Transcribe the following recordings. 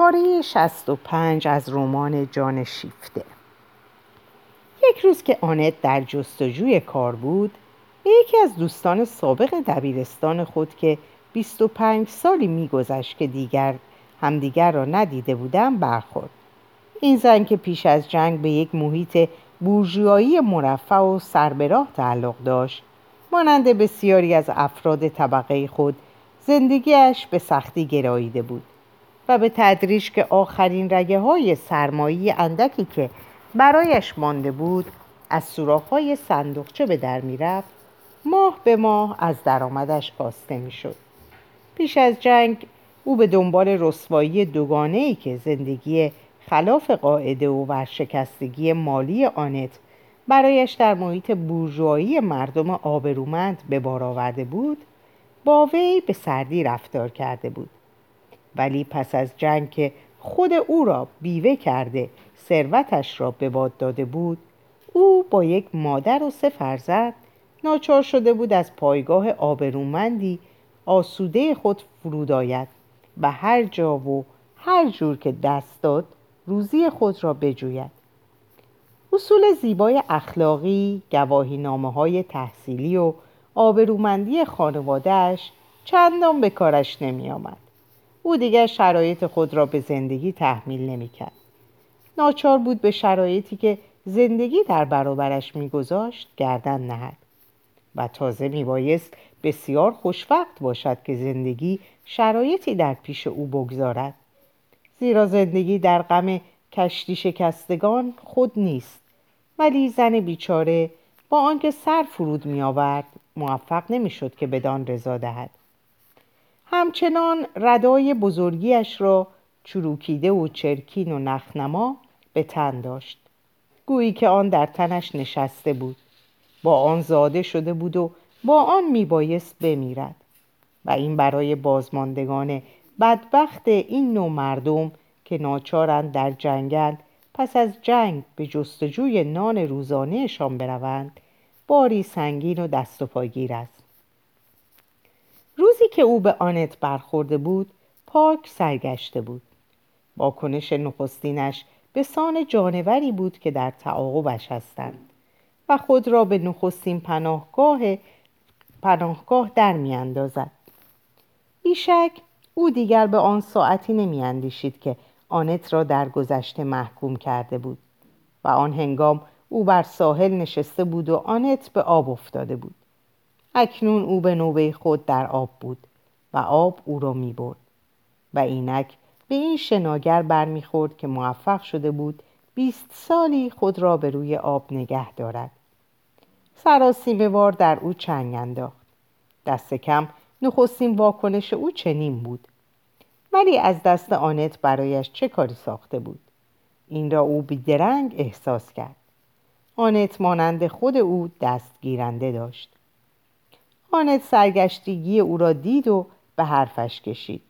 پاره 65 از رمان جان شیفته. یک روز که آنت در جستجوی کار بود یکی از دوستان سابق دبیرستان خود که 25 سالی میگذشت که دیگر همدیگر را ندیده بودم برخورد. این زن که پیش از جنگ به یک محیط بورژوایی مرفع و سربراه تعلق داشت مانند بسیاری از افراد طبقه خود زندگیش به سختی گراییده بود. و به تدریج که آخرین رگه های سرمایی اندکی که برایش مانده بود از سوراخ های صندوقچه به در می‌رفت. ماه به ماه از درآمدش کاسته می‌شد. پیش از جنگ او به دنبال رسوایی دوگانه ای که زندگی خلاف قاعده و ورشکستگی مالی آنت برایش در محیط بورژوایی مردم آبرومند به بار آورده بود با وی به سردی رفتار کرده بود. ولی پس از جنگ که خود او را بیوه کرده ثروتش را به باد داده بود او با یک مادر و سه فرزند ناچار شده بود از پایگاه آبرومندی آسوده خود فرود آید و هر جا و هر جور که دست داد روزی خود را بجوید اصول زیبای اخلاقی، گواهی نامه های تحصیلی و آبرومندی خانوادهش چندان به کارش نمی آمد. او دیگر شرایط خود را به زندگی تحمیل نمی کرد. ناچار بود به شرایطی که زندگی در برابرش میگذاشت گردن نهد و تازه میبایست بسیار خوشوقت باشد که زندگی شرایطی در پیش او بگذارد زیرا زندگی در غم کشتی شکستگان خود نیست ولی زن بیچاره با آنکه سر فرود می آورد موفق نمی‌شد که بدان رضا دهد همچنان ردای بزرگیش را چروکیده و چرکین و نخنما به تن داشت. گویی که آن در تنش نشسته بود. با آن زاده شده بود و با آن میبایست بمیرد. و این برای بازماندگان بدبخت این نوع مردم که ناچارند در جنگل پس از جنگ به جستجوی نان روزانهشان بروند باری سنگین و دست و پاگیر است. روزی که او به آنت برخورده بود پاک سرگشته بود. واکنش نخستینش به سان جانوری بود که در تعاقبش هستند و خود را به نخستین پناهگاه پناهگاه در میاندازد. بیشک او دیگر به آن ساعتی نمیاندیشید که آنت را در گذشته محکوم کرده بود و آن هنگام او بر ساحل نشسته بود و آنت به آب افتاده بود. اکنون او به نوبه خود در آب بود و آب او را می برد و اینک به این شناگر برمیخورد که موفق شده بود بیست سالی خود را به روی آب نگه دارد. سراسیمه وار در او چنگ انداخت. دست کم نخستین واکنش او چنین بود. ولی از دست آنت برایش چه کاری ساخته بود؟ این را او بیدرنگ احساس کرد. آنت مانند خود او دست گیرنده داشت. آنت سرگشتگی او را دید و به حرفش کشید.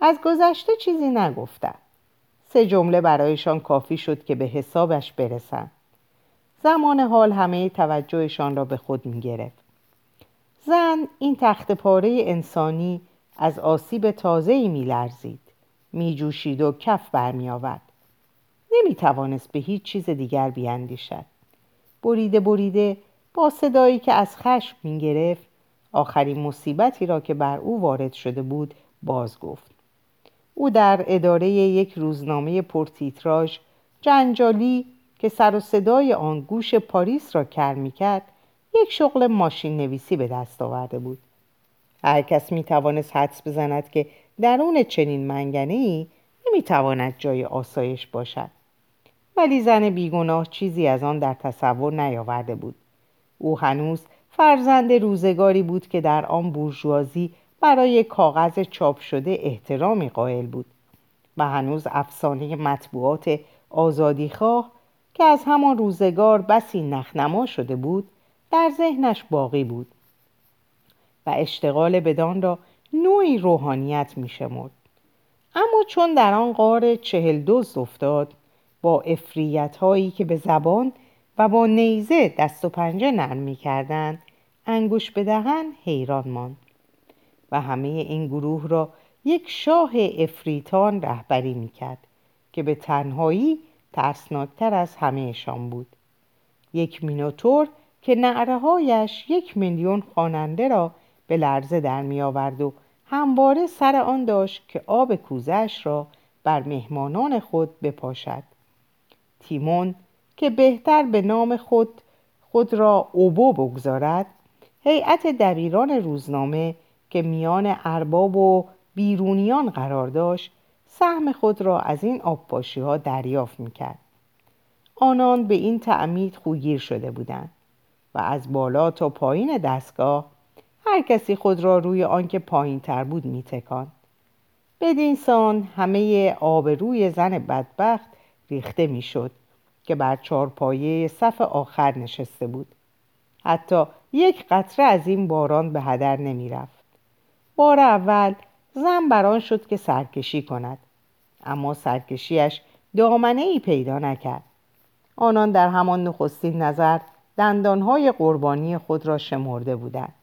از گذشته چیزی نگفتند سه جمله برایشان کافی شد که به حسابش برسند زمان حال همه توجهشان را به می می‌گرفت زن این تخت پاره انسانی از آسیب تازه‌ای میلرزید میجوشید و کف برمی آورد. نمی توانست به هیچ چیز دیگر بیاندیشد. بریده بریده با صدایی که از خشم می گرفت آخرین مصیبتی را که بر او وارد شده بود باز گفت. او در اداره یک روزنامه پرتیتراژ جنجالی که سر و صدای آن گوش پاریس را کر می‌کرد یک شغل ماشین نویسی به دست آورده بود. هر کس می توانست حدس بزند که درون چنین منگنه ای نمی تواند جای آسایش باشد. ولی زن بیگناه چیزی از آن در تصور نیاورده بود. او هنوز فرزند روزگاری بود که در آن بورژوازی برای کاغذ چاپ شده احترامی قائل بود و هنوز افسانه مطبوعات آزادیخواه که از همان روزگار بسی نخنما شده بود در ذهنش باقی بود و اشتغال بدان را نوعی روحانیت می شمرد. اما چون در آن قار چهل دوز افتاد با افریت هایی که به زبان و با نیزه دست و پنجه نرم می کردن انگوش به دهن حیران ماند و همه این گروه را یک شاه افریتان رهبری می‌کرد که به تنهایی ترسناکتر از همهشان بود. یک مینوتور که نعرههایش یک میلیون خواننده را به لرزه در می آورد و همواره سر آن داشت که آب کوزش را بر مهمانان خود بپاشد. تیمون که بهتر به نام خود خود را اوبو بگذارد هیئت دبیران روزنامه که میان ارباب و بیرونیان قرار داشت سهم خود را از این آبپاشی ها دریافت می‌کرد. آنان به این تعمید خوگیر شده بودند و از بالا تا پایین دستگاه هر کسی خود را روی آنکه پایین تر بود میتکاند. بدین سان همه آبروی زن بدبخت ریخته می‌شد که بر چارپایه صف آخر نشسته بود. حتی یک قطره از این باران به هدر نمی رفت. بار اول زن بران شد که سرکشی کند اما سرکشیش دامنه ای پیدا نکرد. آنان در همان نخستین نظر دندانهای قربانی خود را شمرده بودند.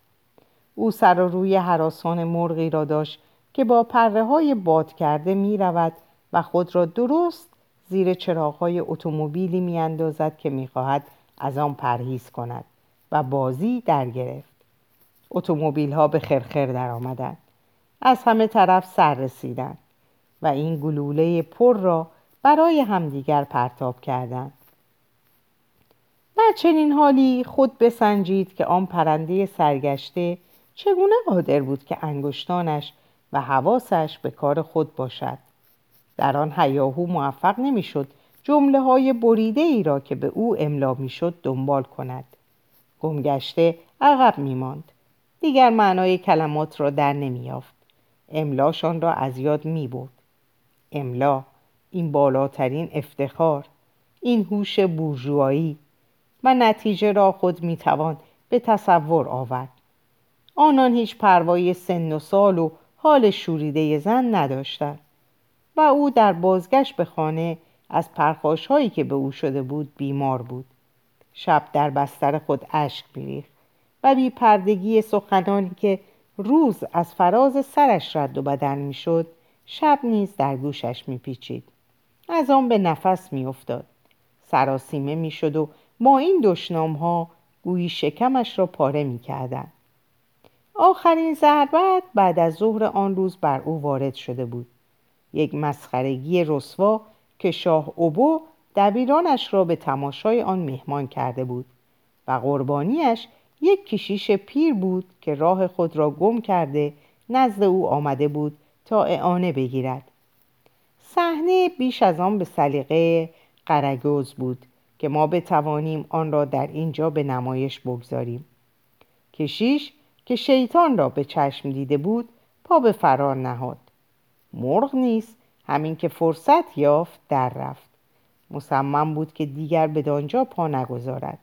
او سر و روی حراسان مرغی را داشت که با پره های باد کرده می رود و خود را درست زیر چراغهای اتومبیلی می اندازد که می خواهد از آن پرهیز کند. و بازی در گرفت. اتومبیل ها به خرخر در آمدن. از همه طرف سر رسیدند و این گلوله پر را برای همدیگر پرتاب کردند. در چنین حالی خود بسنجید که آن پرنده سرگشته چگونه قادر بود که انگشتانش و حواسش به کار خود باشد. در آن هیاهو موفق نمی‌شد جمله های بریده ای را که به او املا می‌شد دنبال کند. گمگشته عقب میماند. دیگر معنای کلمات را در نمییافت. املاشان را از یاد می‌برد. املا این بالاترین افتخار این هوش بورژوایی و نتیجه را خود می‌توان به تصور آورد. آنان هیچ پروایی سن و سال و حال شوریده زن نداشتند و او در بازگشت به خانه از پرخاش هایی که به او شده بود بیمار بود. شب در بستر خود اشک میریخت و بی پردگی سخنانی که روز از فراز سرش رد و بدن می‌شد شب نیز در گوشش میپیچید. از آن به نفس میافتاد. سراسیمه می‌شد و با این دشنام ها گویی شکمش را پاره می‌کردند. آخرین ضربت بعد از ظهر آن روز بر او وارد شده بود. یک مسخرگی رسوا که شاه اوبو دبیرانش را به تماشای آن مهمان کرده بود و قربانیش یک کشیش پیر بود که راه خود را گم کرده نزد او آمده بود تا اعانه بگیرد. صحنه بیش از آن به سلیقه قرگوز بود که ما بتوانیم آن را در اینجا به نمایش بگذاریم. کشیش که شیطان را به چشم دیده بود پا به فرار نهاد. مرغ نیست همین که فرصت یافت در رفت. مصمم بود که دیگر به دانجا پا نگذارد.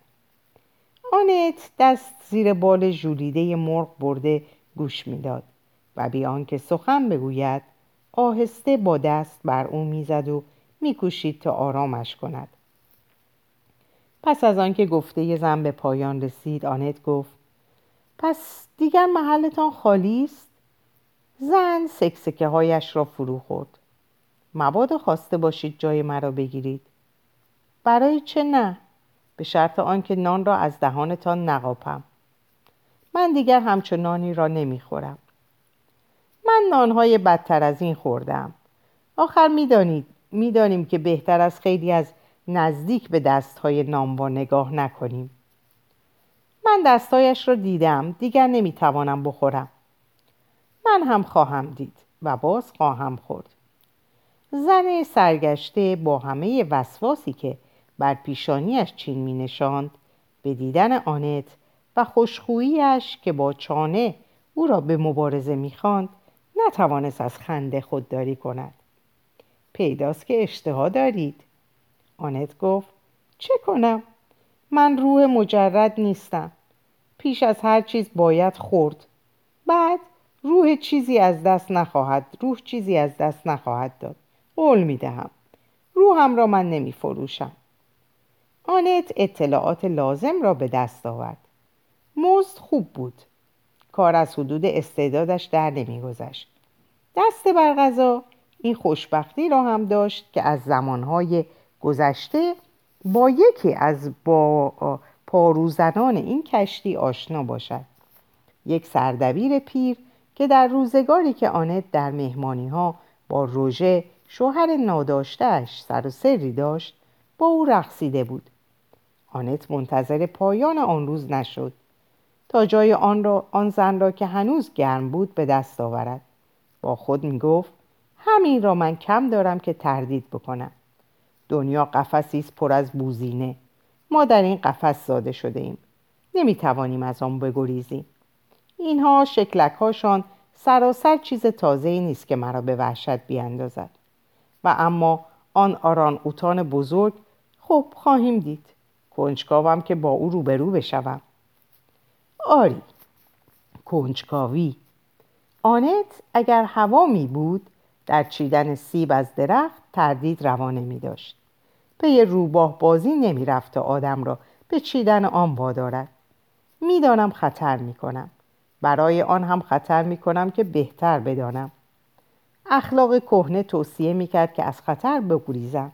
آنت دست زیر بال ژولیده مرغ برده گوش می‌داد و بیان که سخن بگوید آهسته با دست بر او می‌زد و میکوشید تا آرامش کند. پس از آنکه گفته زن به پایان رسید آنت گفت پس دیگر محلتان خالی است؟ زن سکسکه هایش را فرو خورد. مبادا خواسته باشید جای مرا بگیرید. برای چه نه؟ به شرط آنکه نان را از دهانتان نقاپم. من دیگر همچون نانی را نمی‌خورم. من نانهای بدتر از این خوردم. آخر می‌دانید می‌دانیم که بهتر از خیلی از نزدیک به دستهای ناموا نگاه نکنیم. من دستایش را دیدم دیگر نمی‌توانم بخورم. من هم خواهم دید و باز خواهم خورد. زن سرگشته با همه وسواسی که بر پیشانیش چین می نشاند به دیدن آنت و خوشخوییش که با چانه او را به مبارزه می‌خواند نتوانست از خنده خودداری کند. پیداست که اشتها دارید. آنت گفت چه کنم؟ من روح مجرد نیستم. پیش از هر چیز باید خورد. بعد روح چیزی از دست نخواهد روح چیزی از دست نخواهد داد. قول می دهم. روحم را من نمی فروشم. آنت اطلاعات لازم را به دست آورد. مزد خوب بود. کار از حدود استعدادش در نمیگذشت. دست بر غذا این خوشبختی را هم داشت که از زمانهای گذشته با یکی از با پاروزنان این کشتی آشنا باشد. یک سردبیر پیر که در روزگاری که آنت در مهمانی ها با روژه شوهر ناداشتهش سر و سری داشت با او رقصیده بود. آنت منتظر پایان آن روز نشد. تا جای آن, را، آن زن را که هنوز گرم بود به دست آورد. با خود می گفت همین را من کم دارم که تردید بکنم. دنیا قفسی است پر از بوزینه. ما در این قفس زاده شده ایم. نمی توانیم از آن بگریزیم. اینها شکلک هاشان سراسر چیز تازه نیست که مرا به وحشت بیاندازد. و اما آن آران اوتان بزرگ خب خواهیم دید. کنجکاوم که با او روبرو بشوم. آری کنجکاوی. آنت اگر هوا می بود در چیدن سیب از درخت تردید روانه می داشت. پی روباه بازی نمی رفت تا آدم را به چیدن آن وادارد. می‌دانم خطر می کنم. برای آن هم خطر می کنم که بهتر بدانم. اخلاق کهنه توصیه می کرد که از خطر بگریزم.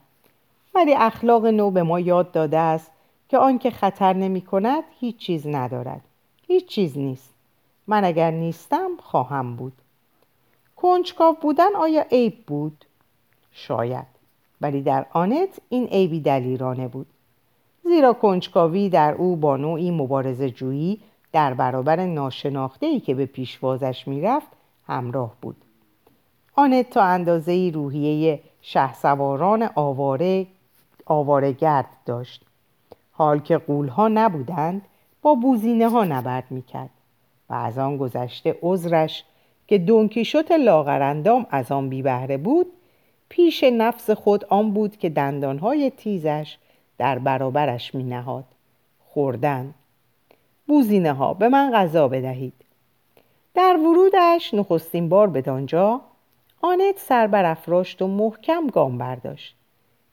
ولی اخلاق نو به ما یاد داده است که آنکه خطر نمی کند هیچ چیز ندارد. هیچ چیز نیست. من اگر نیستم خواهم بود. کنجکاو بودن آیا عیب بود؟ شاید. ولی در آنت این عیبی دلیرانه بود. زیرا کنجکاوی در او با نوعی مبارزه جویی در برابر ناشناخته ای که به پیشوازش می‌رفت همراه بود. آنت تا اندازه روحیه شهسواران آواره آوارگرد داشت. حال که قولها نبودند با بوزینه ها نبرد می‌کرد و از آن گذشته عذرش که دونکیشوت لاغرندام از آن بی بهره بود پیش نفس خود آن بود که دندانهای تیزش در برابرش می نهاد. خوردن. بوزینه ها به من غذا بدهید. در ورودش نخستین بار به دانجا آنت سر برافراشت و محکم گام برداشت.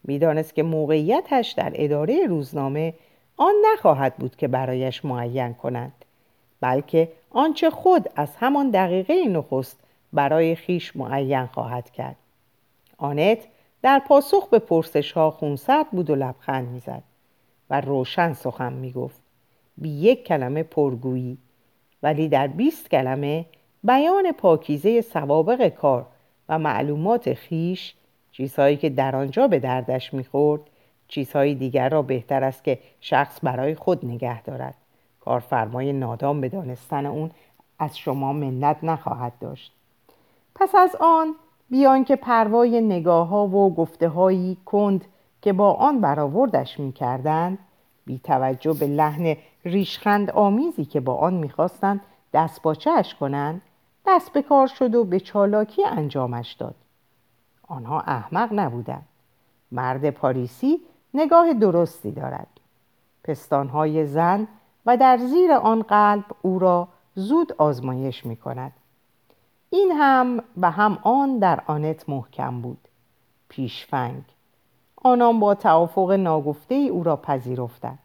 می‌دانست که موقعیتش در اداره روزنامه آن نخواهد بود که برایش معین کنند بلکه آنچه خود از همان دقیقه نخست برای خیش معین خواهد کرد. آنت در پاسخ به پرسش ها خونسرد بود و لبخند می‌زد و روشن سخن می‌گفت. بی یک کلمه پرگویی ولی در بیست کلمه بیان پاکیزه سوابق کار و معلومات خیش چیزهایی که در آنجا به دردش می‌خورد چیزهای دیگر را بهتر است که شخص برای خود نگه دارد. کارفرمای نادام به دانستن اون از شما منت نخواهد داشت. پس از آن بیان که پروای نگاه ها و گفته هایی کند که با آن برآوردش می کردند بی توجه به لحن ریشخند آمیزی که با آن می‌خواستند دست باچهش کنند دست به کار شد و به چالاکی انجامش داد. آنها احمق نبودند. مرد پاریسی نگاه درستی دارد. پستانهای زن و در زیر آن قلب او را زود آزمایش می کند این هم و هم آن در آنت محکم بود. پیشفنگ. آنان با توافق ناگفته ای او را پذیرفتند.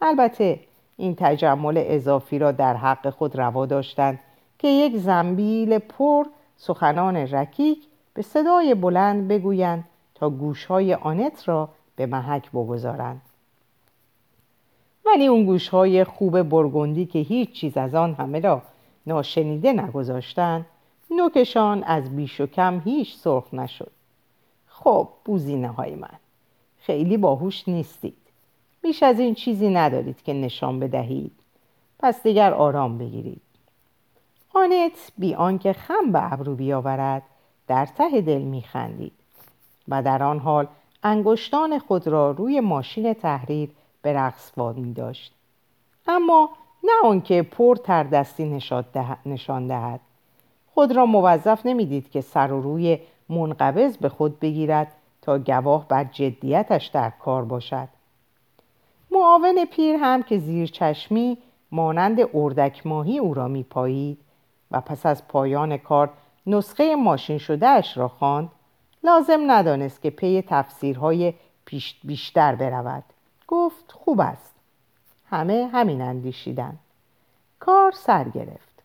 البته این تجمل اضافی را در حق خود روا داشتند که یک زنبیل پر سخنان رکیک به صدای بلند بگویند تا گوشهای آنت را به محک بگذارند. ولی اون گوشهای خوب برگندی که هیچ چیز از آن همه را ناشنیده نگذاشتند نوکشان از بیش و کم هیچ سرخ نشد. خب بوزینه های من خیلی باهوش نیستید. بیش از این چیزی ندارید که نشان بدهید. پس دیگر آرام بگیرید. آنت بی آنکه خم به ابرو بیاورد در ته دل میخندید و در آن حال انگشتان خود را روی ماشین تحریر به رقص می داشت اما نه آنکه پر تر دستی نشان دهد. خود را موظف نمی‌دید که سر و روی منقبض به خود بگیرد تا گواه بر جدیتش در کار باشد. معاون پیر هم که زیر چشمی مانند اردک ماهی او را میپایید و پس از پایان کار نسخه ماشین شدهش را خواند. لازم ندانست که پی تفسیرهای بیشتر برود. گفت خوب است. همه همین اندیشیدن کار سر گرفت.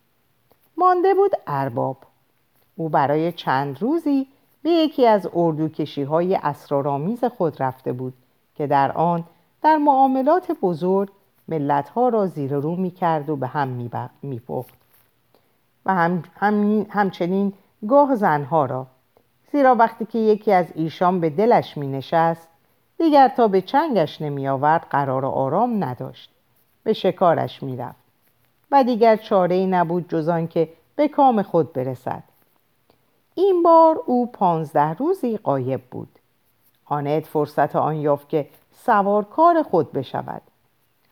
مانده بود ارباب. او برای چند روزی به یکی از اردوکشی های اسرارآمیز خود رفته بود که در آن در معاملات بزرگ ملتها را زیر رو می کرد و به هم می پخت. و هم، همچنین گاه زنها را. زیرا وقتی که یکی از ایشان به دلش می نشست دیگر تا به چنگش نمی آورد قرار آرام نداشت. به شکارش می رفت و دیگر چاره ای نبود جز که به کام خود برسد. این بار او پانزده روزی قایب بود. آنت فرصت آن یافت که سوارکار خود بشود.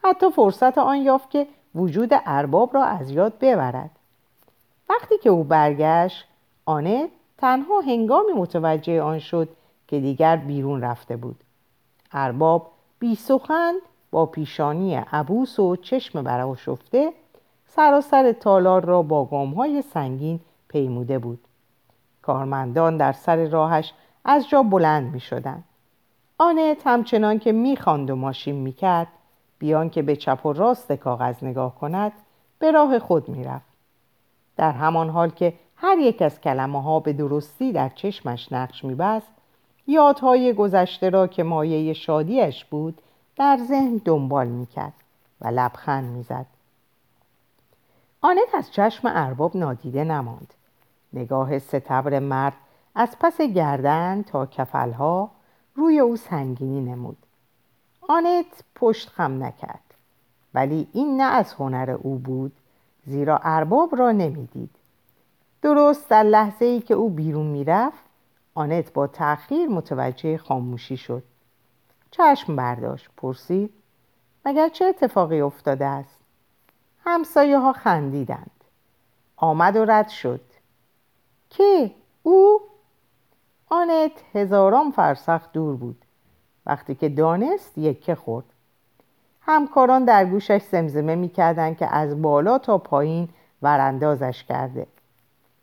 حتی فرصت آن یافت که وجود ارباب را از یاد ببرد. وقتی که او برگشت آنت تنها هنگامی متوجه آن شد که دیگر بیرون رفته بود ارباب بی سخن با پیشانی عبوس و چشم براشفته سراسر تالار را با های سنگین پیموده بود کارمندان در سر راهش از جا بلند می شدن. آنت همچنان که می و ماشین می کرد بیان که به چپ و راست کاغذ نگاه کند به راه خود می رفت. در همان حال که هر یک از کلمه ها به درستی در چشمش نقش می بست یادهای گذشته را که مایه شادیش بود در ذهن دنبال می کرد و لبخند می زد. آنت از چشم ارباب نادیده نماند. نگاه ستبر مرد از پس گردن تا کفلها روی او سنگینی نمود. آنت پشت خم نکرد. ولی این نه از هنر او بود زیرا ارباب را نمی‌دید. درست در لحظه ای که او بیرون می‌رفت آنت با تأخیر متوجه خاموشی شد. چشم برداشت پرسید مگر چه اتفاقی افتاده است؟ همسایه ها خندیدند. آمد و رد شد. که او؟ آنت هزاران فرسخ دور بود. وقتی که دانست یکه خورد. همکاران در گوشش زمزمه می‌کردند که از بالا تا پایین وراندازش کرده.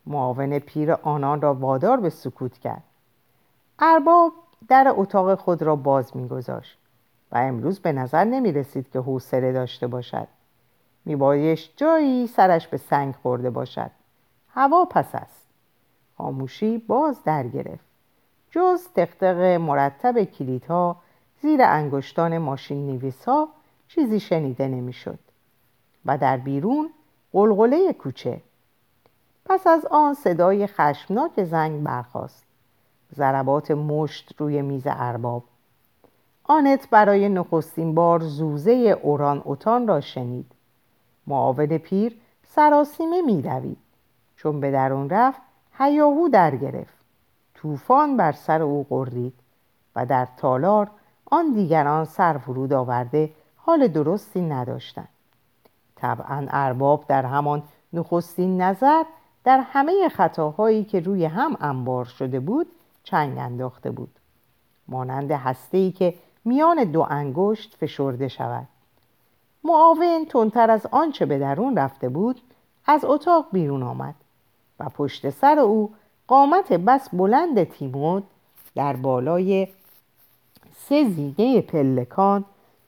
معاون پیر آنان را وادار به سکوت کرد. ارباب در اتاق خود را باز میگذاشت و امروز به نظر نمی رسید که حوصله داشته باشد. میبایش جایی سرش به سنگ خورده باشد. هوا پس است. خاموشی باز در گرفت. جز تختق مرتب کلیدها زیر انگشتان ماشین نویس چیزی شنیده نمی‌شد. و در بیرون قلقله کوچه. پس از آن صدای خشمناک زنگ برخاست. ضربات مشت روی میز ارباب. آنت برای نخستین بار زوزه اوران اوتان را شنید. معاون پیر سراسیمه میدوید. چون به درون رفت هیاهو در گرفت طوفان بر سر او قرید و در تالار آن دیگران سر فرود آورده حال درستی نداشتند طبعا ارباب در همان نخستین نظر در همه خطاهایی که روی هم انبار شده بود چنگ انداخته بود. مانند هسته‌ای که میان دو انگشت فشرده شود. معاون تندتر از آنچه به درون رفته بود از اتاق بیرون آمد و پشت سر او قامت بس بلند تیمود در بالای سه زینه پلکان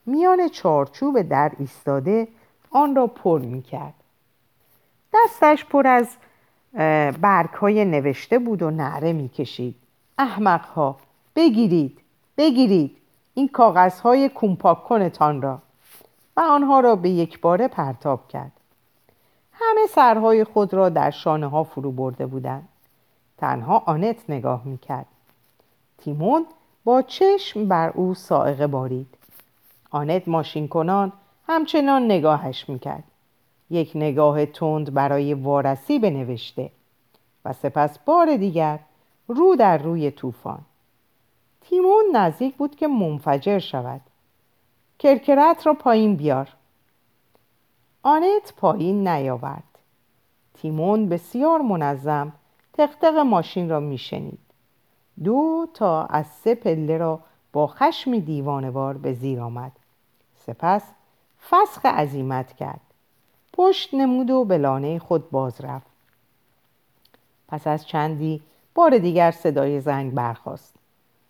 میان چارچوب در ایستاده آن را پر می کرد. دستش پر از برگ های نوشته بود و نعره می کشید احمق ها بگیرید بگیرید این کاغذ های کومپاک کنتان را. و آنها را به یک باره پرتاب کرد. همه سرهای خود را در شانه ها فرو برده بودند. تنها آنت نگاه می کرد تیمون با چشم بر او سائقه بارید. آنت ماشین کنان همچنان نگاهش می‌کرد. یک نگاه تند برای وارسی بنوشته و سپس بار دیگر رو در روی طوفان. تیمون نزدیک بود که منفجر شود. کرکرت را پایین بیار. آنت پایین نیاورد. تیمون بسیار منظم تختق ماشین را میشنید. دو تا از سه پله را با خشمی دیوانوار به زیر آمد. سپس فسخ عزیمت کرد. پشت نمود و به لانه خود باز رفت. پس از چندی بار دیگر صدای زنگ برخاست.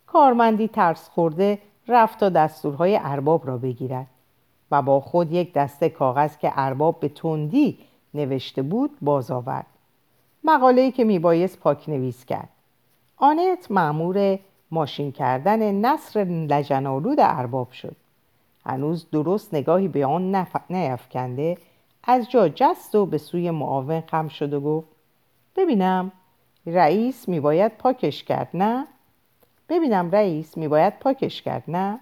کارمندی ترس خورده رفت تا دستورهای ارباب را بگیرد و با خود یک دسته کاغذ که ارباب به تندی نوشته بود باز آورد. مقاله‌ای که میبایست پاک نویس کرد. آنت معمور ماشین کردن نصر لجنالود ارباب شد هنوز درست نگاهی به آن نف... نیفکنده از جا جست و به سوی معاون خم شد و گفت ببینم رئیس میباید پاکش کرد نه؟ ببینم رئیس میباید پاکش کرد نه؟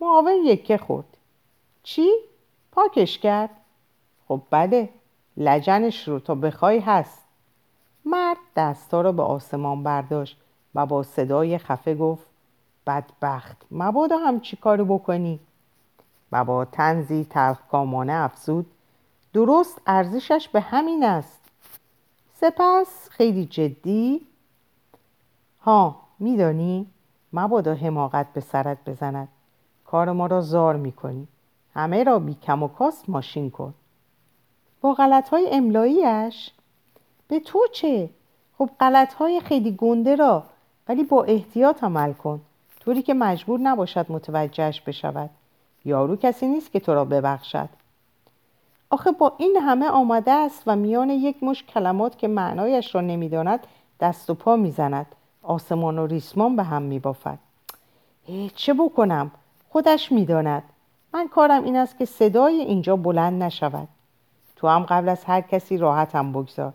معاون یکه خورد چی؟ پاکش کرد؟ خب بله لجنش رو تا بخوای هست مرد دستا را به آسمان برداشت و با صدای خفه گفت بدبخت مبادا هم چی کارو بکنی؟ و با تنزی تلخکامانه افزود درست ارزشش به همین است. سپس خیلی جدی ها میدانی مبادا حماقت به سرت بزند کار ما را زار می‌کنی همه را بی کم و کاست ماشین کن. با غلط های املاییش به تو چه؟ خب غلط های خیلی گنده را ولی با احتیاط عمل کن. طوری که مجبور نباشد متوجهش بشود. یارو کسی نیست که تو را ببخشد. آخه با این همه آمده است و میان یک مش کلمات که معنایش را نمی‌داند دست و پا می‌زند. آسمان و ریسمان به هم میبافد. چه بکنم؟ خودش می‌داند. من کارم این است که صدای اینجا بلند نشود. تو هم قبل از هر کسی راحتم بگذار.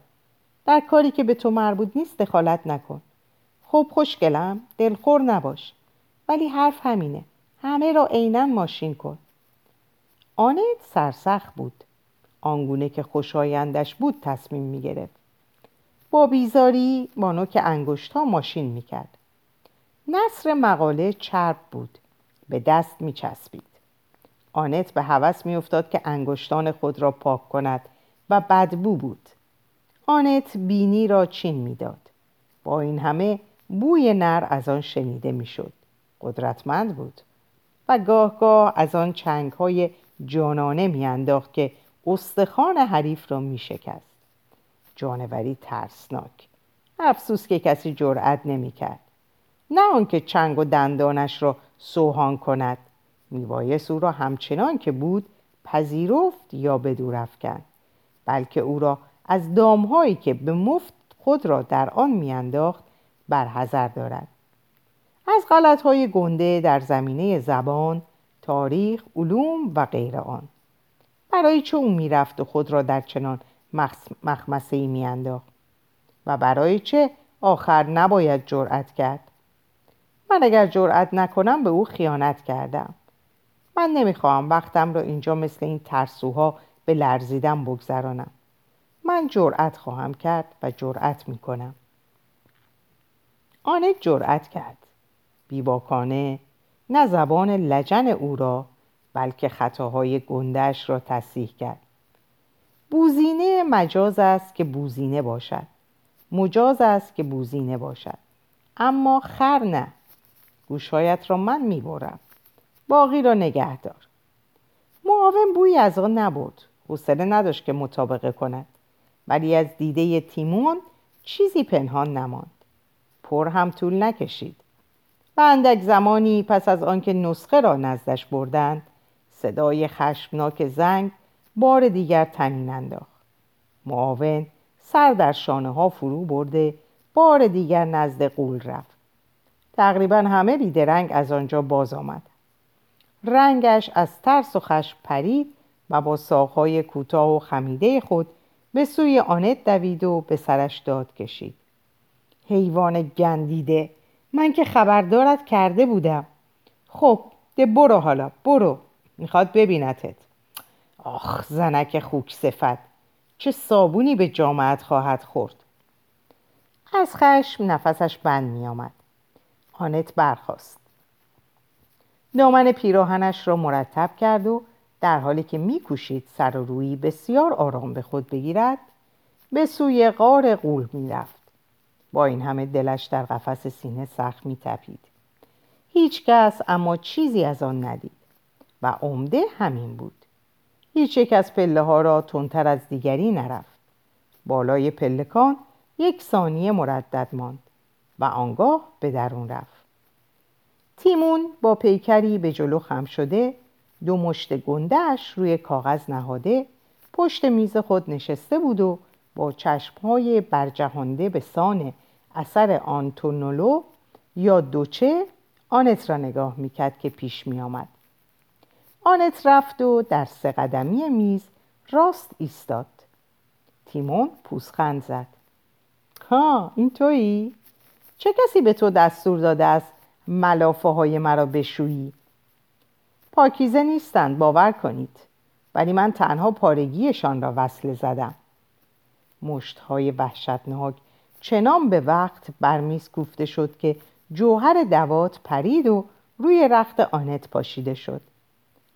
در کاری که به تو مربوط نیست دخالت نکن. خب خوشگلم دلخور نباش. ولی حرف همینه. همه را عینا ماشین کن. آنت سرسخت بود. آنگونه که خوشایندش بود تصمیم می گرفت با بیزاری با که انگشت ها ماشین می کرد نصر مقاله چرب بود. به دست می چسبید آنت به هوس می افتاد که انگشتان خود را پاک کند و بدبو بود. آنت بینی را چین می‌داد. با این همه بوی نر از آن شنیده می‌شد. قدرتمند بود و گاه گاه از آن چنگ های جانانه میانداخت که استخوان حریف را میشکست. جانوری ترسناک. افسوس که کسی جرأت نمی‌کرد. نه آنکه چنگ و دندانش را سوهان کند. میبایست او را همچنان که بود پذیرفت یا به افکند. بلکه او را از دامهایی که به مفت خود را در آن میانداخت برحذر دارد. از غلطهای گنده در زمینه زبان تاریخ علوم و غیر آن. برای چه او می‌رفت و خود را در چنان مخمسه ای میانداخت؟ و برای چه آخر نباید جرأت کرد؟ من اگر جرأت نکنم به او خیانت کردم. من نمی‌خواهم وقتم را اینجا مثل این ترسوها به لرزیدن بگذرانم. من جرأت خواهم کرد و جرأت می‌کنم. آنت جرأت کرد. بیباکانه نه زبان لجن او را بلکه خطاهای گندهش را تصحیح کرد. بوزینه مجاز است که بوزینه باشد. مجاز است که بوزینه باشد. اما خر نه. گوشهایت را من می‌برم. باقی را نگه دار. معاون بوی از آن نبود حوصله نداشت که مطابقه کند. ولی از دیده تیمون چیزی پنهان نماند. پر هم طول نکشید. و اندک زمانی پس از آنکه نسخه را نزدش بردند صدای خشمناک زنگ بار دیگر تنین انداخت. معاون سر در شانه ها فرو برده بار دیگر نزد قول رفت. تقریبا همه بیدرنگ از آنجا باز آمد. رنگش از ترس و خشم پرید و با ساقهای کوتاه و خمیده خود به سوی آنت دوید و به سرش داد کشید. حیوان گندیده. من که خبردارت کرده بودم. خب ده برو حالا برو. می‌خواد ببینتت. آخ زنک خوک صفت. چه صابونی به جامعت خواهد خورد. از خشم نفسش بند میآمد. آنت برخاست. دامن پیراهنش را مرتب کرد و در حالی که میکوشید سر و روی بسیار آرام به خود بگیرد به سوی غار قول می‌رفت. با این همه دلش در قفس سینه سخت میتپید. هیچ کس اما چیزی از آن ندید و عمده همین بود. هیچ یک از پله ها را تندتر از دیگری نرفت. بالای پلکان یک ثانیه مردد ماند و آنگاه به درون رفت. تیمون با پیکری به جلو خم شده دو مشت گندهش روی کاغذ نهاده پشت میز خود نشسته بود و با چشمهای برجهانده به سان اثر آنتونولو یا دوچه آنت را نگاه می‌کرد که پیش میآمد. آنت رفت و در سه قدمی میز راست ایستاد. تیمون پوزخند زد. ها این تویی؟ چه کسی به تو دستور داده است ملافه های مرا بشویی؟ پاکیزه نیستند باور کنید. ولی من تنها پارگیشان را وصله زدم. مشت های وحشتناک چنان به وقت بر میز کوفته شد که جوهر دوات پرید و روی رخت آنت پاشیده شد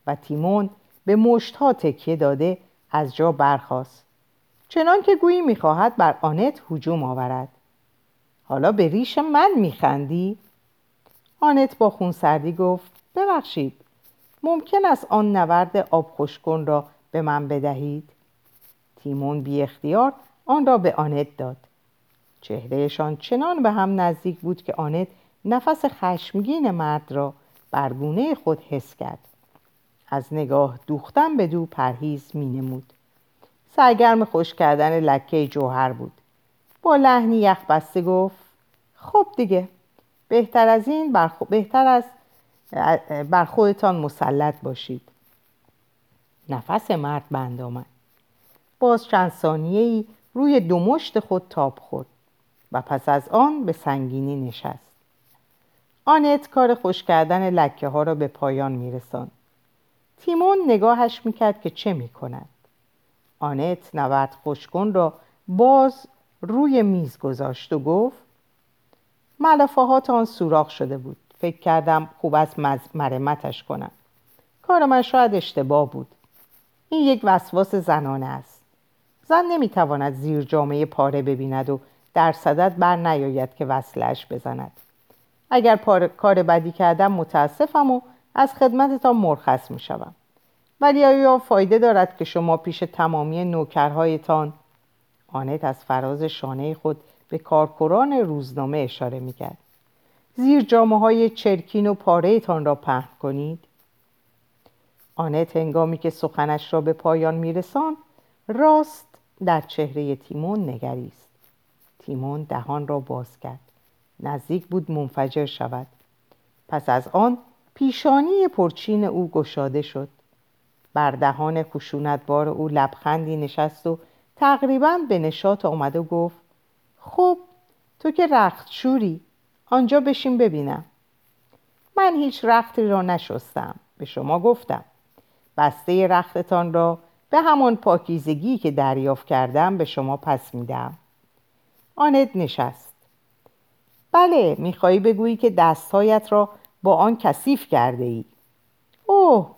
و تیمون به مشت ها تکیه داده از جا برخاست چنان که گویی می‌خواهد بر آنت هجوم آورد حالا به ریش من میخندی؟ آنت با خونسردی گفت ببخشید ممکن است آن نورد آب خوشکن را به من بدهید؟ تیمون بی اختیار آن را به آنت داد چهرهشان چنان به هم نزدیک بود که آنت نفس خشمگین مرد را بر گونه خود حس کرد. از نگاه دوختن به دو پرهیز می نمود سرگرم خوش کردن لکه جوهر بود. با لحنی یخ بسته گفت خب دیگه بهتر از این بر, بهتر از بر خودتان مسلط باشید. نفس مرد بند آمد. باز چند ثانیه ای روی دو مشت خود تاب خورد. و پس از آن به سنگینی نشست. آنت کار خوش کردن لکه ها را به پایان میرساند. تیمون نگاهش می‌کرد که چه می‌کند. آنت نورد خوشکن را باز روی میز گذاشت و گفت ملافه آن سوراخ شده بود. فکر کردم خوب است مرمتش کنم. کار من شاید اشتباه بود. این یک وسواس زنانه است. زن نمی‌تواند زیر جامعه پاره ببیند و در صدت بر نیاید که وصلش بزند اگر کار بدی کردم متاسفم و از خدمتتان مرخص می شوم. ولی آیا فایده دارد که شما پیش تمامی نوکرهایتان آنت از فراز شانه خود به کارکران روزنامه اشاره می کرد. زیر جامعه های چرکین و پارهتان را پهن کنید آنت هنگامی که سخنش را به پایان میرسان راست در چهره تیمون نگریست تیمون دهان را باز کرد. نزدیک بود منفجر شود. پس از آن پیشانی پرچین او گشاده شد. بر دهان بار او لبخندی نشست و تقریبا به نشاط آمد و گفت خب تو که رخت شوری آنجا بشین ببینم. من هیچ رختی را نشستم به شما گفتم. بسته رختتان را به همان پاکیزگی که دریافت کردم به شما پس میدم. آنت نشست. بله میخوایی بگویی که دستهایت را با آن کثیف کرده ای اوه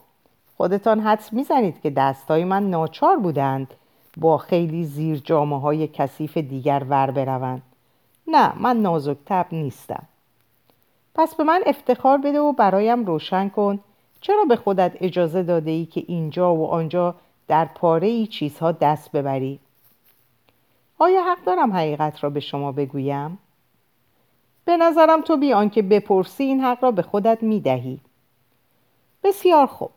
خودتان حدس می‌زنید که دستهای من ناچار بودند با خیلی زیر جامعه های کثیف دیگر ور بروند. نه من نازک تب نیستم. پس به من افتخار بده و برایم روشن کن. چرا به خودت اجازه داده ای که اینجا و آنجا در پاره ای چیزها دست ببری؟ آیا حق دارم حقیقت را به شما بگویم؟ به نظرم تو بیان که بپرسی این حق را به خودت می‌دهی بسیار خوب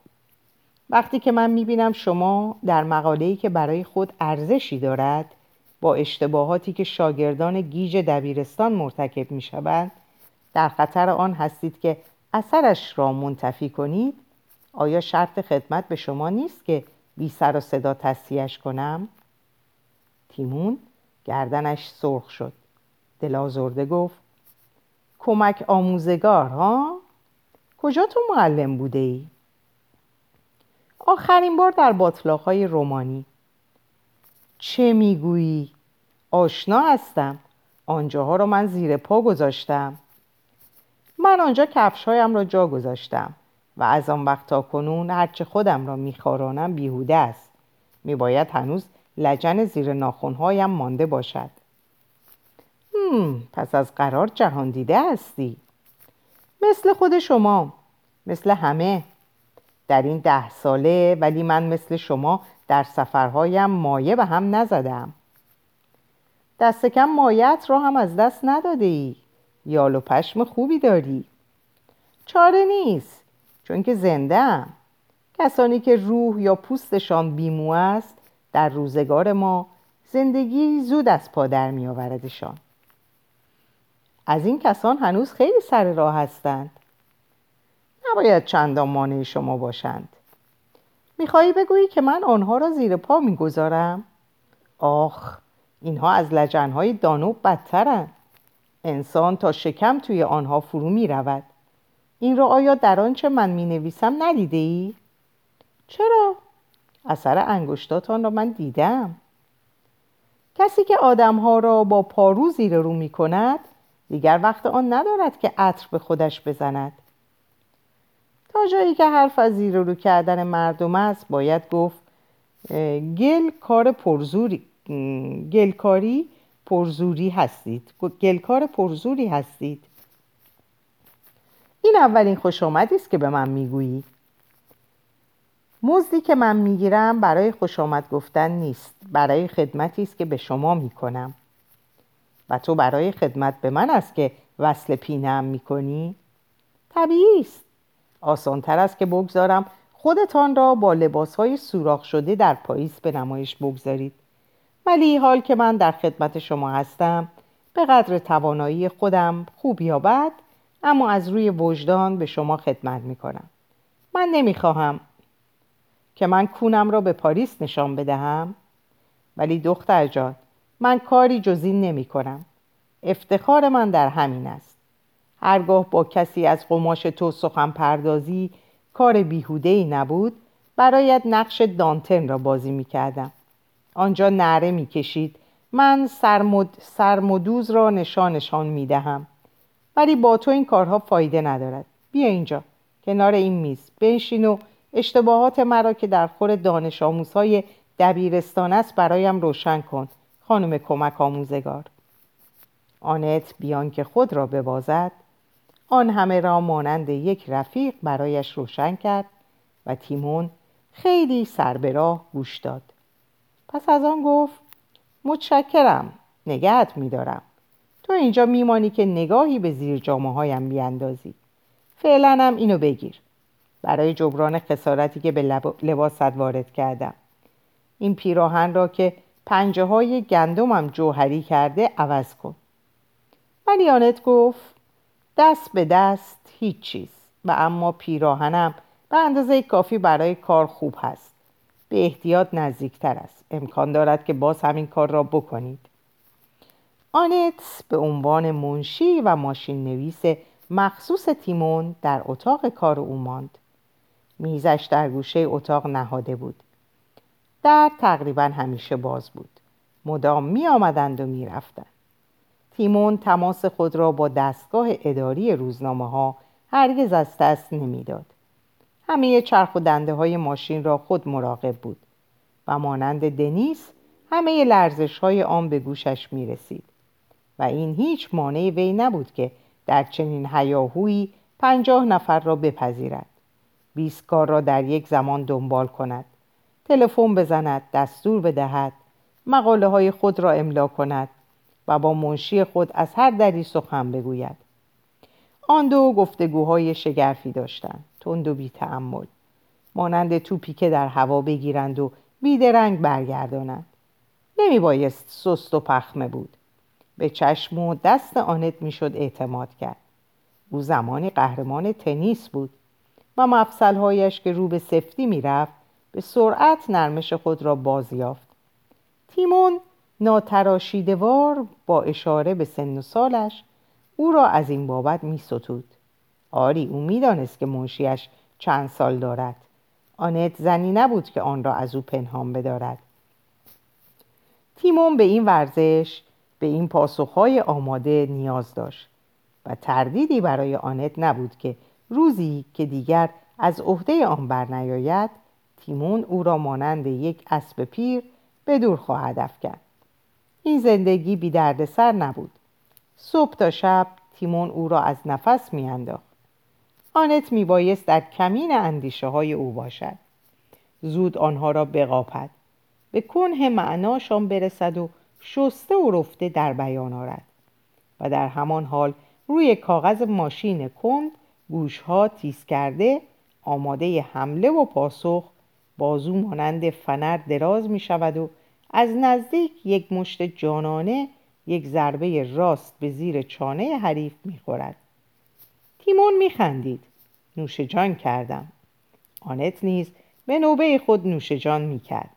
وقتی که من می‌بینم شما در مقاله‌ای که برای خود ارزشی دارد با اشتباهاتی که شاگردان گیج دبیرستان مرتکب می‌شوند در خطر آن هستید که اثرش را منتفی کنید آیا شرط خدمت به شما نیست که بی سر و صدا تصیحش کنم؟ تیمون گردنش سرخ شد دلازرده گفت کمک آموزگار ها؟ کجا تو معلم بوده ای؟ آخرین بار در باطلاقهای رومانی چه می‌گویی؟ آشنا هستم آنجاها را من زیر پا گذاشتم من آنجا کفشهایم را جا گذاشتم و از آن وقت تا کنون هرچه خودم را میخارانم بیهوده است میباید هنوز لجن زیر ناخونهایم مانده باشد. هم، پس از قرار جهان دیده هستی. مثل خود شما مثل همه. در این ده ساله ولی من مثل شما در سفرهایم مایه به هم نزدم. دست کم مایت را هم از دست نداده ای. یال و پشم خوبی داری. چاره نیست چون که زنده هم. کسانی که روح یا پوستشان بیمو است در روزگار ما زندگی زود از پا در می آوردشان از این کسان هنوز خیلی سر راه هستند. نباید چندان مانع شما باشند. می‌خواهی بگویی که من آنها را زیر پا می‌گذارم؟ آخ اینها از لجنهای دانوب بدترند. انسان تا شکم توی آنها فرو می رود این را آیا در آنچه من می نویسم ندیده ای؟ چرا؟ اثر انگشتاتان را من دیدم. کسی که آدمها را با پارو زیر رو می کند دیگر وقت آن ندارد که عطر به خودش بزند. تا جایی که حرف از زیر رو کردن مردم است باید گفت گل کار پرزوری گلکاری پرزوری هستید. گلکار پرزوری هستید. این اولین خوش است که به من می‌گویی مزدی که من می‌گیرم برای خوش آمد گفتن نیست برای خدمتی است که به شما می‌کنم. و تو برای خدمت به من است که وصل پینم می‌کنی؟ طبیعی است. آسانتر است که بگذارم خودتان را با لباسهای سوراخ شده در پاییز به نمایش بگذارید. ولی حال که من در خدمت شما هستم به قدر توانایی خودم خوب یا بد اما از روی وجدان به شما خدمت می کنم من نمی خواهم که من کونم را به پاریس نشان بدهم؟ ولی دختر جان من کاری جز این نمی کنم. افتخار من در همین است. هرگاه با کسی از قماش تو سخن پردازی کار بیهوده ای نبود برایت نقش دانتن را بازی می کردم. آنجا نره می کشید. من سرمد... سرمدوز را نشانشان می دهم. ولی با تو این کارها فایده ندارد. بیا اینجا. کنار این میز. بنشین و اشتباهات مرا که در خور دانش آموزهای دبیرستان است برایم روشن کن. خانم کمک آموزگار. آنت بیان که خود را ببازد. آن همه را مانند یک رفیق برایش روشن کرد و تیمون خیلی سر به راه گوش داد. پس از آن گفت متشکرم نگهت میدارم. تو اینجا میمانی که نگاهی به زیر جامعه هایم بیاندازی. فعلا هم اینو بگیر. برای جبران خسارتی که به لباست وارد کردم. این پیراهن را که پنجه های گندمم جوهری کرده عوض کن. ولی آنت گفت دست به دست هیچ چیز. و اما پیراهنم به اندازه کافی برای کار خوب هست. به احتیاط نزدیکتر است. امکان دارد که باز همین کار را بکنید. آنت به عنوان منشی و ماشین نویس مخصوص تیمون در اتاق کار او ماند. میزش در گوشه اتاق نهاده بود در تقریبا همیشه باز بود مدام می آمدند و می رفتند. تیمون تماس خود را با دستگاه اداری روزنامه ها هرگز از دست نمی‌داد. همه چرخ و دنده های ماشین را خود مراقب بود و مانند دنیس همه لرزش های آن به گوشش می رسید و این هیچ مانع وی نبود که در چنین هیاهویی پنجاه نفر را بپذیرد بیست کار را در یک زمان دنبال کند. تلفن بزند دستور بدهد. مقاله های خود را املا کند و با منشی خود از هر دری سخن بگوید. آن دو گفتگوهای شگرفی داشتند. تند و بی. مانند توپی که در هوا بگیرند و بیدرنگ برگردانند. نمی بایست سست و پخمه بود. به چشم و دست آنت می‌شد اعتماد کرد. او زمانی قهرمان تنیس بود. و مفصلهایش که رو به سفتی می‌رفت به سرعت نرمش خود را باز یافت تیمون ناتراشیدوار با اشاره به سن و سالش او را از این بابت می ستود. آری او می‌دانست که منشیش چند سال دارد. آنت زنی نبود که آن را از او پنهان بدارد. تیمون به این ورزش به این پاسخهای آماده نیاز داشت و تردیدی برای آنت نبود که روزی که دیگر از عهده آن برنیاید تیمون او را مانند یک اسب پیر به دور خواهد افکند. این زندگی بی سر نبود. صبح تا شب تیمون او را از نفس میانداخت آنت میبایست در کمین اندیشه های او باشد. زود آنها را بقاپد به کنه معناشان برسد و شسته و رفته در بیان آرد. و در همان حال روی کاغذ ماشین کند گوشها تیز کرده آماده حمله و پاسخ بازو مانند فنر دراز می شود و از نزدیک یک مشت جانانه یک ضربه راست به زیر چانه حریف می‌خورد. تیمون میخندید. نوش جان کردم. آنت نیز به نوبه خود نوش جان می‌کرد.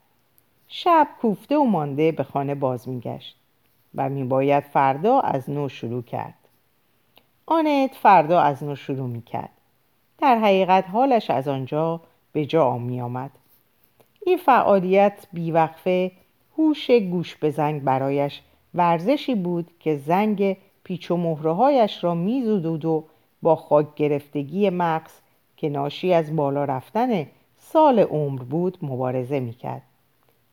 شب کوفته و مانده به خانه باز میگشت و میباید فردا از نو شروع کرد. آنت فردا از نو شروع می‌کرد در حقیقت حالش از آنجا به جا می آمد. این فعالیت بیوقفه هوش گوش به زنگ برایش ورزشی بود که زنگ پیچ و مهرهایش را میزدود و با خاک گرفتگی مغز که ناشی از بالا رفتن سال عمر بود مبارزه می‌کرد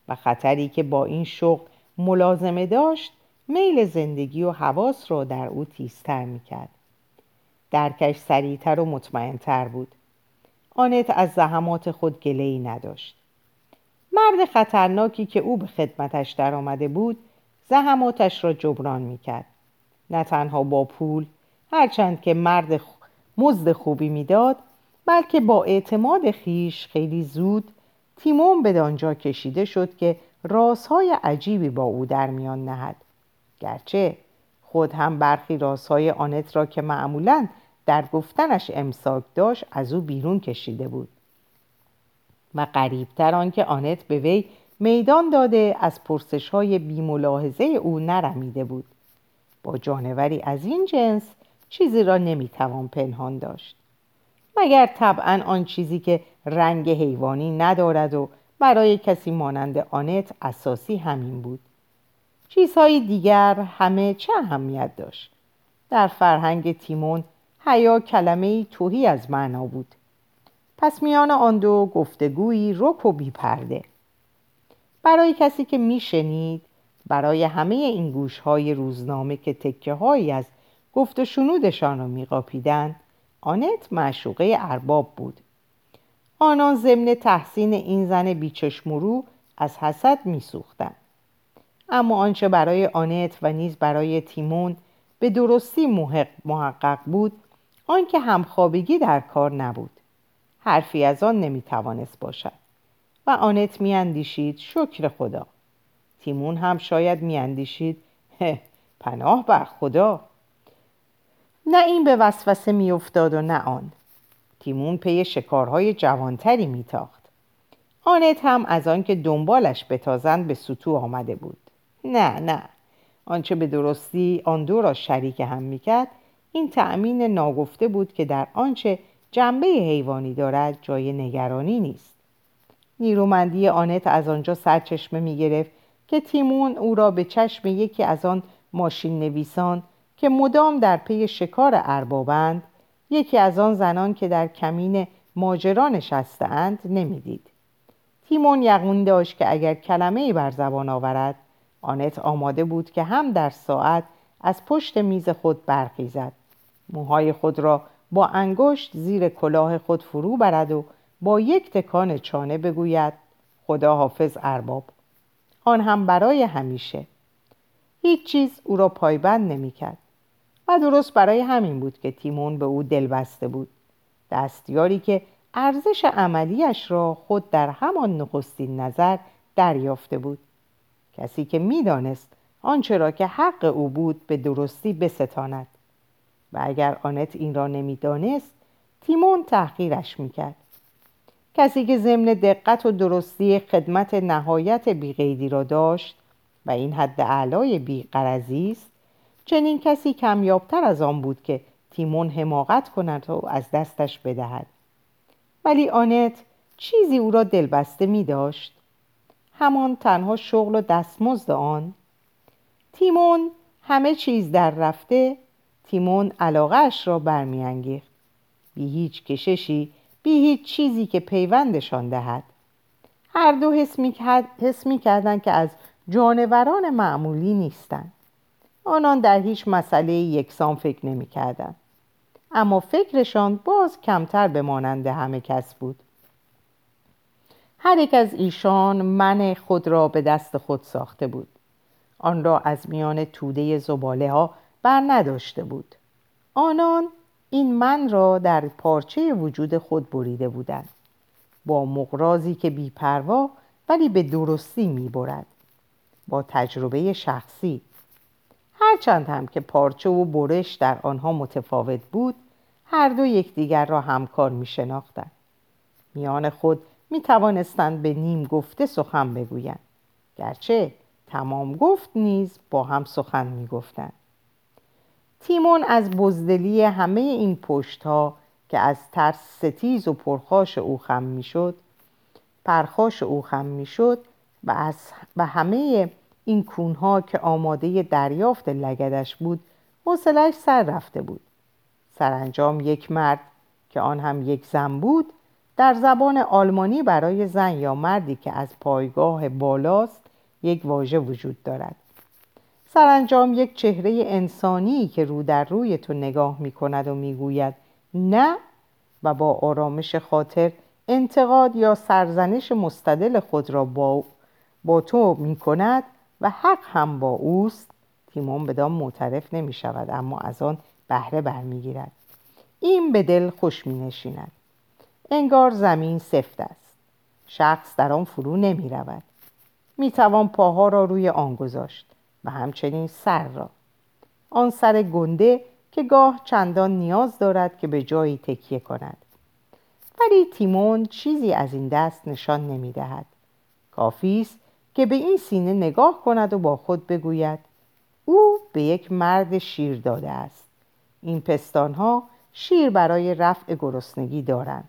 و خطری که با این شغل ملازمه داشت میل زندگی و حواس را در او تیزتر می‌کرد درکش سریعتر و مطمئنتر بود. آنت از زحمات خود گله ای نداشت. مرد خطرناکی که او به خدمتش درآمده بود زحماتش را جبران می‌کرد. نه تنها با پول هرچند که مرد مزد خوبی می‌داد بلکه با اعتماد خیش خیلی زود تیمون به دانجا کشیده شد که رازهای عجیبی با او در میان نهد. گرچه خود هم برخی رازهای آنت را که معمولا در گفتنش امساک داشت از او بیرون کشیده بود. و قریبتر آنکه آنت به وی میدان داده از پرسش های بیملاحظه او نرمیده بود. با جانوری از این جنس چیزی را نمی‌توان پنهان داشت. مگر طبعا آن چیزی که رنگ حیوانی ندارد و برای کسی مانند آنت اساسی همین بود. چیزهای دیگر همه چه اهمیت داشت؟ در فرهنگ تیمون حیا کلمه توهی از معنا بود. پس میان آن دو گفتگویی رک و بیپرده برای کسی که میشنید برای همه این گوش های روزنامه که تکه هایی از گفت و شنودشان را میقاپیدند آنت معشوقه ارباب بود. آنان ضمن تحسین این زن بیچشم از حسد میسوختند. اما آنچه برای آنت و نیز برای تیمون به درستی محقق بود آنکه همخوابگی در کار نبود. حرفی از آن نمی‌توانست باشد. و آنت میاندیشید شکر خدا. تیمون هم شاید میاندیشید پناه بر خدا. نه این به وسوسه میافتاد و نه آن. تیمون پی شکارهای جوانتری میتاخت. آنت هم از آنکه دنبالش بتازند به سطو آمده بود. نه نه. آنچه به درستی آن دو را شریک هم می‌کرد این تأمین ناگفته بود که در آنچه جنبه حیوانی دارد جای نگرانی نیست. نیرومندی آنت از آنجا سرچشمه می‌گرفت که تیمون او را به چشم یکی از آن ماشین نویسان که مدام در پی شکار اربابند یکی از آن زنان که در کمین ماجرا نشستهاند نمی‌دید. تیمون یقین داشت که اگر کلمه ای بر زبان آورد آنت آماده بود که هم در ساعت از پشت میز خود برخیزد. موهای خود را با انگشت زیر کلاه خود فرو برد و با یک تکان چانه بگوید خدا حافظ ارباب آن هم برای همیشه. هیچ چیز او را پایبند نمی‌کرد و درست برای همین بود که تیمون به او دل بسته بود. دستیاری که ارزش عملیش را خود در همان نخستین نظر دریافته بود. کسی که می‌دانست آنچه را که حق او بود به درستی بستاند. و اگر آنت این را نمی‌دانست تیمون تحقیرش می‌کرد. کسی که ضمن دقت و درستی خدمت نهایت بیقیدی را داشت و این حد اعلای بیقرزی است چنین کسی کمیابتر از آن بود که تیمون حماقت کند و از دستش بدهد. ولی آنت چیزی او را دلبسته می داشت همان تنها شغل و دستمزد آن تیمون همه چیز در رفته تیمون علاقهش را برمیانگیخت. بی هیچ کششی بی هیچ چیزی که پیوندشان دهد. هر دو حس می کردن که از جانوران معمولی نیستند. آنان در هیچ مسئله یکسان فکر نمی کردن. اما فکرشان باز کمتر به مانند همه کس بود. هر یک از ایشان من خود را به دست خود ساخته بود. آن را از میان توده زباله ها بر نداشته بود. آنان این من را در پارچه وجود خود بریده بودند. با مقرازی که بیپروا ولی به درستی می‌برد. با تجربه شخصی. هرچند هم که پارچه و برش در آنها متفاوت بود هر دو یکدیگر را همکار می شناختند. میان خود می توانستند به نیم گفته سخن بگویند. گرچه تمام گفت نیز با هم سخن می گفتند. تیمون از بزدلی همه این پشت ها که از ترس ستیز و پرخاش او خم می شد پرخاش او خم می شد و از و همه این کونها که آماده دریافت لگدش بود حوصلش سر رفته بود. سرانجام یک مرد که آن هم یک زن بود در زبان آلمانی برای زن یا مردی که از پایگاه بالاست یک واژه وجود دارد. سرانجام یک چهره انسانی که رو در روی تو نگاه می کند و می گوید نه و با آرامش خاطر انتقاد یا سرزنش مستدل خود را با, با تو می کند و حق هم با اوست. تیمون بدان معترف نمی شود اما از آن بهره برمیگیرد. این به دل خوش می نشیند انگار زمین سفت است. شخص در آن فرو نمی رود می توان پاها را روی آن گذاشت. و همچنین سر را. آن سر گنده که گاه چندان نیاز دارد که به جایی تکیه کند. ولی تیمون چیزی از این دست نشان نمی دهد کافی است که به این سینه نگاه کند و با خود بگوید او به یک مرد شیر داده است. این پستان ها شیر برای رفع گرسنگی دارند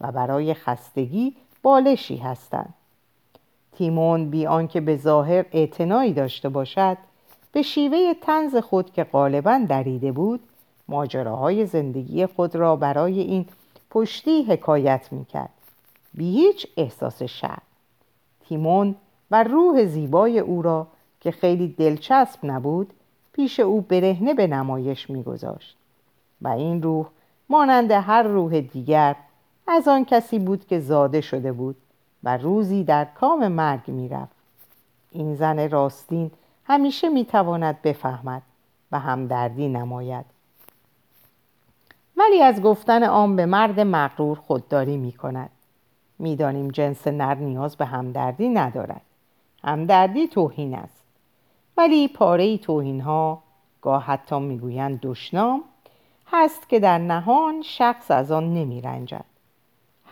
و برای خستگی بالشی هستند. تیمون بی آنکه به ظاهر اعتنایی داشته باشد به شیوه تنز خود که غالبا دریده بود ماجراهای زندگی خود را برای این پشتی حکایت می‌کرد. بی هیچ احساس شر تیمون و روح زیبای او را که خیلی دلچسب نبود پیش او برهنه به نمایش میگذاشت. و این روح مانند هر روح دیگر از آن کسی بود که زاده شده بود. و روزی در کام مرگ می‌رفت. این زن راستین همیشه می‌تواند بفهمد و همدردی نماید. ولی از گفتن آن به مرد مغرور خودداری می کند می‌دانیم جنس نر نیاز به همدردی ندارد. همدردی توهین است. ولی پاره توهین ها گاه حتی می‌گویند دشنام هست که در نهان شخص از آن نمی رنجد.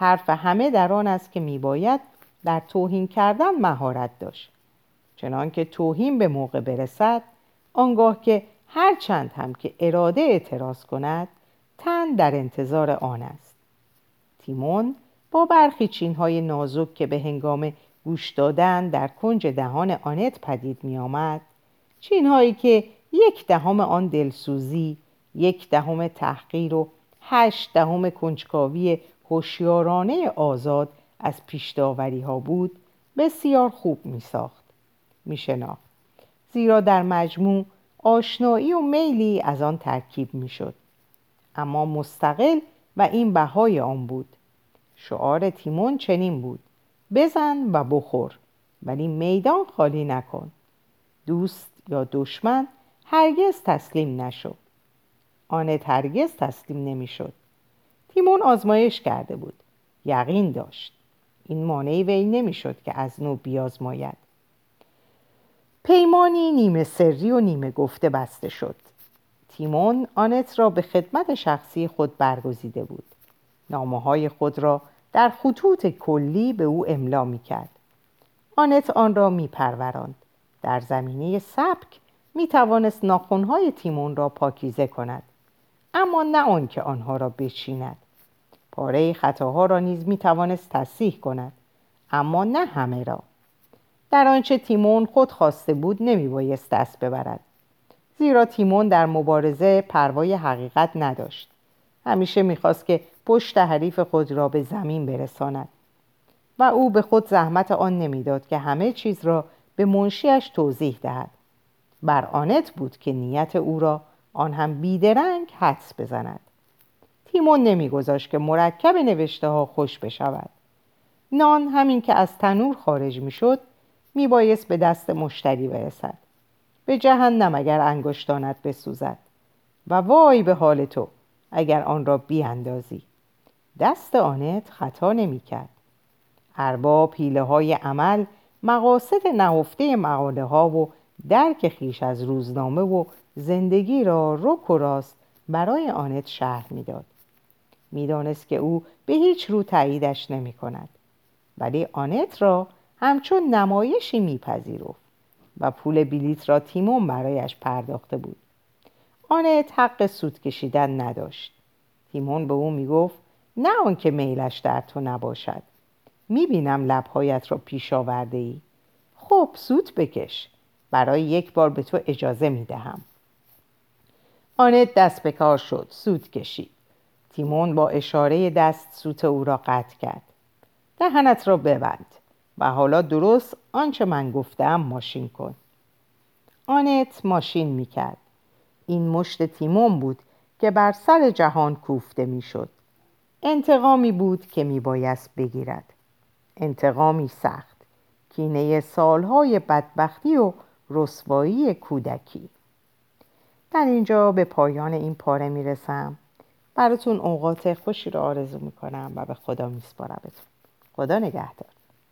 حرف همه در آن است که میباید در توهین کردن مهارت داشت. چنانکه توهین به موقع برسد آنگاه که هر چند هم که اراده اعتراض کند تن در انتظار آن است. تیمون با برخی چینهای نازک که به هنگام گوش دادن در کنج دهان آنت پدید می آمد چینهایی که یک دهم آن دلسوزی یک دهم تحقیر و هشت دهم کنجکاوی هوشیارانه آزاد از پیشداوری ها بود بسیار خوب می ساخت می شناخت. زیرا در مجموع آشنایی و میلی از آن ترکیب می شد اما مستقل و این بهای آن بود. شعار تیمون چنین بود. بزن و بخور ولی میدان خالی نکن. دوست یا دشمن هرگز تسلیم نشد آنت هرگز تسلیم نمی‌شد. تیمون آزمایش کرده بود یقین داشت این مانعی وی نمی‌شد که از نو بیازماید پیمانی نیمه سری و نیمه گفته بسته شد تیمون آنت را به خدمت شخصی خود برگزیده بود نامه های خود را در خطوط کلی به او املا می کرد. آنت آن را می پروراند. در زمینه سبک می توانست ناخونهای تیمون را پاکیزه کند. اما نه آنکه آنها را بچیند. پاره خطاها را نیز می توانست تصحیح کند. اما نه همه را. در آنچه تیمون خود خواسته بود نمی بایست دست ببرد. زیرا تیمون در مبارزه پروای حقیقت نداشت. همیشه می‌خواست که پشت حریف خود را به زمین برساند و او به خود زحمت آن نمی‌داد که همه چیز را به منشیش توضیح دهد بر آنت بود که نیت او را آن هم بیدرنگ حدس بزند. تیمون نمیگذاشت که مرکب نوشته ها خوش بشود. نان همین که از تنور خارج می‌شد میبایست به دست مشتری برسد. به جهنم اگر انگشتانت بسوزد. و وای به حال تو اگر آن را بیاندازی. دست آنت خطا نمی کرد ارباب پیله های عمل مقاصد نهفته مقاله ها و درک خیش از روزنامه و زندگی را رک و راست برای آنت شرح می‌داد. می‌دانست که او به هیچ رو تاییدش نمی کند ولی آنت را همچون نمایشی میپذیرفت و پول بلیت را تیمون برایش پرداخته بود. آنت حق سود کشیدن نداشت. تیمون به او می‌گفت نه آنکه میلش در تو نباشد. می‌بینم لبهایت را پیش آورده ای خب سود بکش. برای یک بار به تو اجازه می‌دهم. آنت دست به کار شد سود کشید. تیمون با اشاره دست سوت او را قطع کرد. دهنت را ببند و حالا درست آنچه من گفتم ماشین کن. آنت ماشین می‌کرد. این مشت تیمون بود که بر سر جهان کوفته می‌شد. انتقامی بود که میبایست بگیرد. انتقامی سخت. کینه سالهای بدبختی و رسوایی کودکی. در اینجا به پایان این پاره می‌رسم. براتون اوقات خوشی رو آرزو می‌کنم و به خدا میسپارمتون. خدا نگهدار.